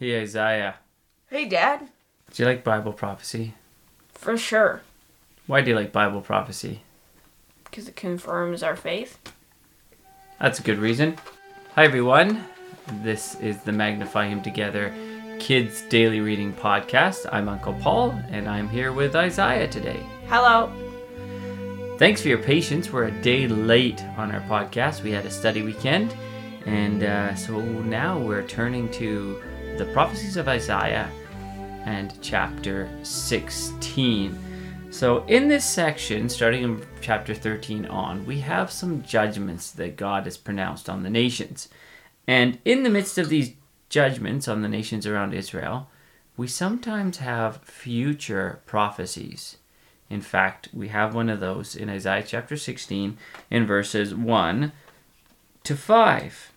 Hey, Isaiah. Uh, hey, Dad. Do you like Bible prophecy? For sure. Why do you like Bible prophecy? Because it confirms our faith. That's a good reason. Hi, everyone. This is the Magnify Him Together Kids Daily Reading Podcast. I'm Uncle Paul, and I'm here with Isaiah today. Hello. Thanks for your patience. We're a day late on our podcast. We had a study weekend, and uh, so now we're turning to the prophecies of Isaiah and chapter 16. So, in this section, starting in chapter 13 on, we have some judgments that God has pronounced on the nations. And in the midst of these judgments on the nations around Israel, we sometimes have future prophecies. In fact, we have one of those in Isaiah chapter 16 in verses 1 to 5.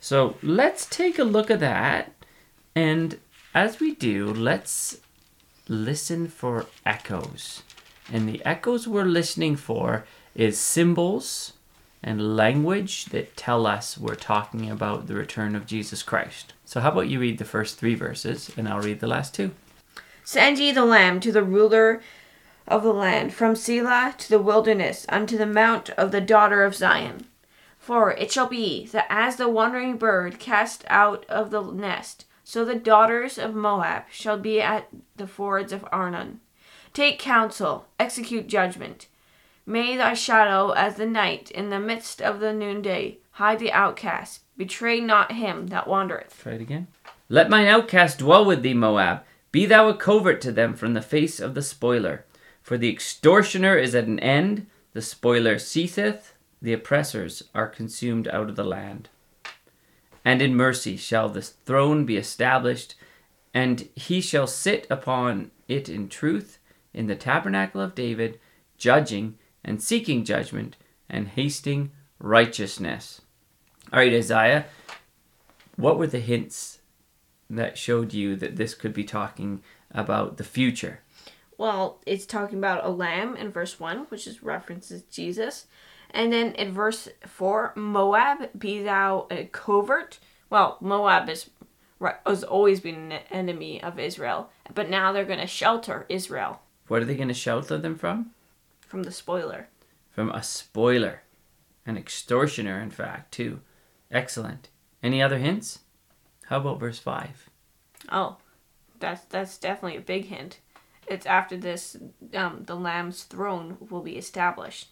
So let's take a look at that. And as we do, let's listen for echoes. And the echoes we're listening for is symbols and language that tell us we're talking about the return of Jesus Christ. So, how about you read the first three verses and I'll read the last two? Send ye the lamb to the ruler of the land, from Sela to the wilderness, unto the mount of the daughter of Zion. For it shall be that as the wandering bird cast out of the nest, so the daughters of Moab shall be at the fords of Arnon. Take counsel, execute judgment. May thy shadow as the night in the midst of the noonday hide the outcast. Betray not him that wandereth. Try it again. Let mine outcast dwell with thee, Moab. Be thou a covert to them from the face of the spoiler. For the extortioner is at an end, the spoiler ceaseth, the oppressors are consumed out of the land. And in mercy shall the throne be established, and he shall sit upon it in truth, in the tabernacle of David, judging and seeking judgment and hasting righteousness. All right, Isaiah, what were the hints that showed you that this could be talking about the future? Well, it's talking about a lamb in verse 1, which is references Jesus. And then in verse 4, Moab, be thou a covert. Well, Moab is has always been an enemy of Israel, but now they're going to shelter Israel. What are they going to shelter them from? From the spoiler. From a spoiler. An extortioner, in fact, too. Excellent. Any other hints? How about verse 5? Oh, that's that's definitely a big hint. It's after this, um, the Lamb's throne will be established.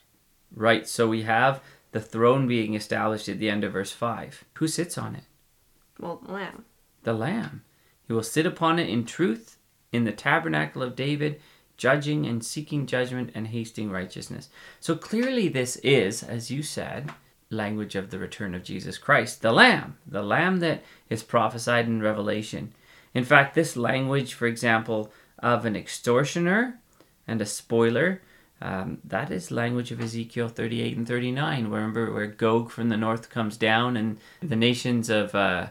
Right, so we have the throne being established at the end of verse 5. Who sits on it? Well, the Lamb. The Lamb. He will sit upon it in truth in the tabernacle of David, judging and seeking judgment and hasting righteousness. So clearly, this is, as you said, language of the return of Jesus Christ, the Lamb, the Lamb that is prophesied in Revelation. In fact, this language, for example, of an extortioner and a spoiler. Um, that is language of Ezekiel 38 and 39. Remember where Gog from the north comes down and the nations of uh,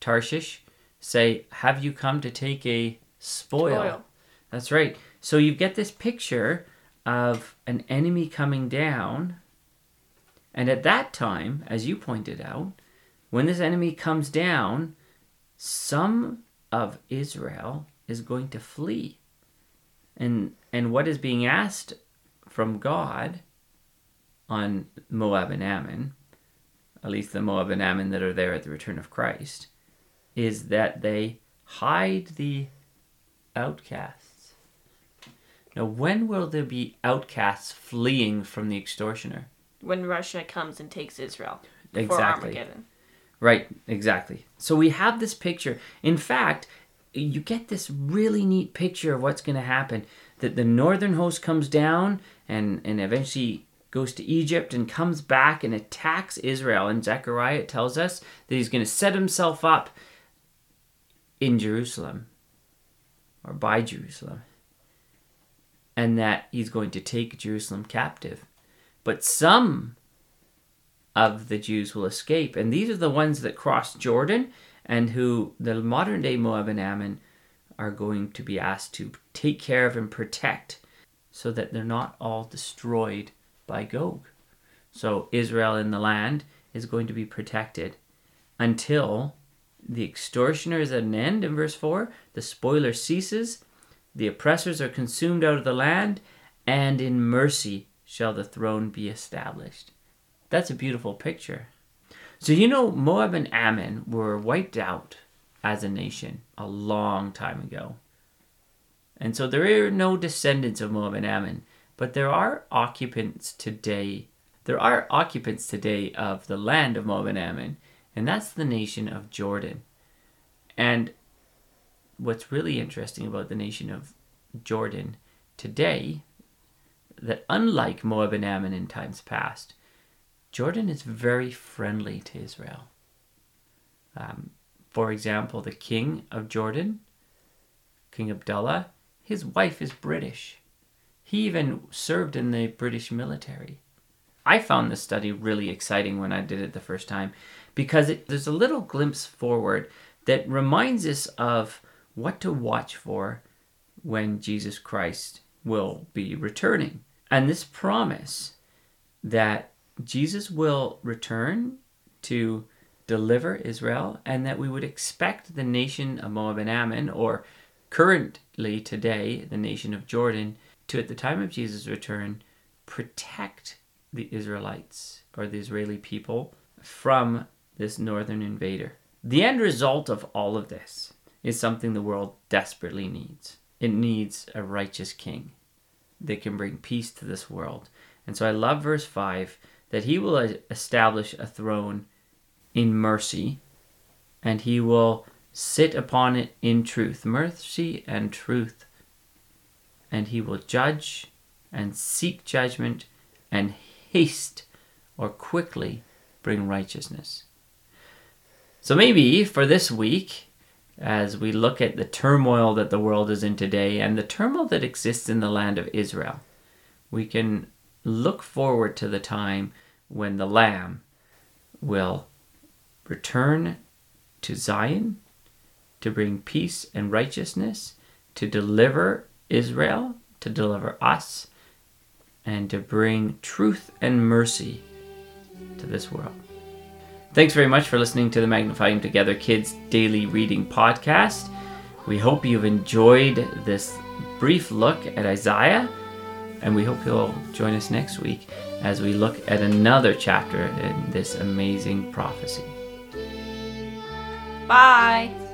Tarshish say, Have you come to take a spoil? spoil? That's right. So you get this picture of an enemy coming down. And at that time, as you pointed out, when this enemy comes down, some of Israel is going to flee. And and what is being asked from God on Moab and Ammon, at least the Moab and Ammon that are there at the return of Christ, is that they hide the outcasts. Now, when will there be outcasts fleeing from the extortioner? When Russia comes and takes Israel. Exactly. Armageddon. Right, exactly. So we have this picture. In fact, you get this really neat picture of what's going to happen. That the northern host comes down and, and eventually goes to Egypt and comes back and attacks Israel. And Zechariah tells us that he's going to set himself up in Jerusalem or by Jerusalem. And that he's going to take Jerusalem captive. But some of the Jews will escape. And these are the ones that cross Jordan and who the modern day Moab and Ammon are going to be asked to take care of and protect so that they're not all destroyed by Gog. So Israel in the land is going to be protected until The extortioner is at an end in verse 4. The spoiler ceases. The oppressors are consumed out of the land. And in mercy shall the throne be established. That's a beautiful picture. So, you know, Moab and Ammon were wiped out as a nation a long time ago. And so there are no descendants of Moab and Ammon, but there are occupants today. There are occupants today of the land of Moab and Ammon, and that's the nation of Jordan. And what's really interesting about the nation of Jordan today, that unlike Moab and Ammon in times past, Jordan is very friendly to Israel. Um, for example, the king of Jordan, King Abdullah, his wife is British. He even served in the British military. I found this study really exciting when I did it the first time because it, there's a little glimpse forward that reminds us of what to watch for when Jesus Christ will be returning. And this promise that Jesus will return to deliver Israel and that we would expect the nation of Moab and Ammon, or currently today, the nation of Jordan, to at the time of Jesus' return protect the Israelites or the Israeli people from this northern invader. The end result of all of this is something the world desperately needs. It needs a righteous king that can bring peace to this world. And so I love verse 5 that he will establish a throne in mercy and he will sit upon it in truth. Mercy and truth. And he will judge and seek judgment and haste or quickly bring righteousness. So maybe for this week, as we look at the turmoil that the world is in today and the turmoil that exists in the land of Israel, we can look forward to the time when the Lamb will return to Zion to bring peace and righteousness, to deliver Israel, to deliver us, and to bring truth and mercy to this world. Thanks very much for listening to the Magnify Him Together Kids Daily Reading Podcast. We hope you've enjoyed this brief look at Isaiah, and we hope you'll join us next week as we look at another chapter in this amazing prophecy. Bye.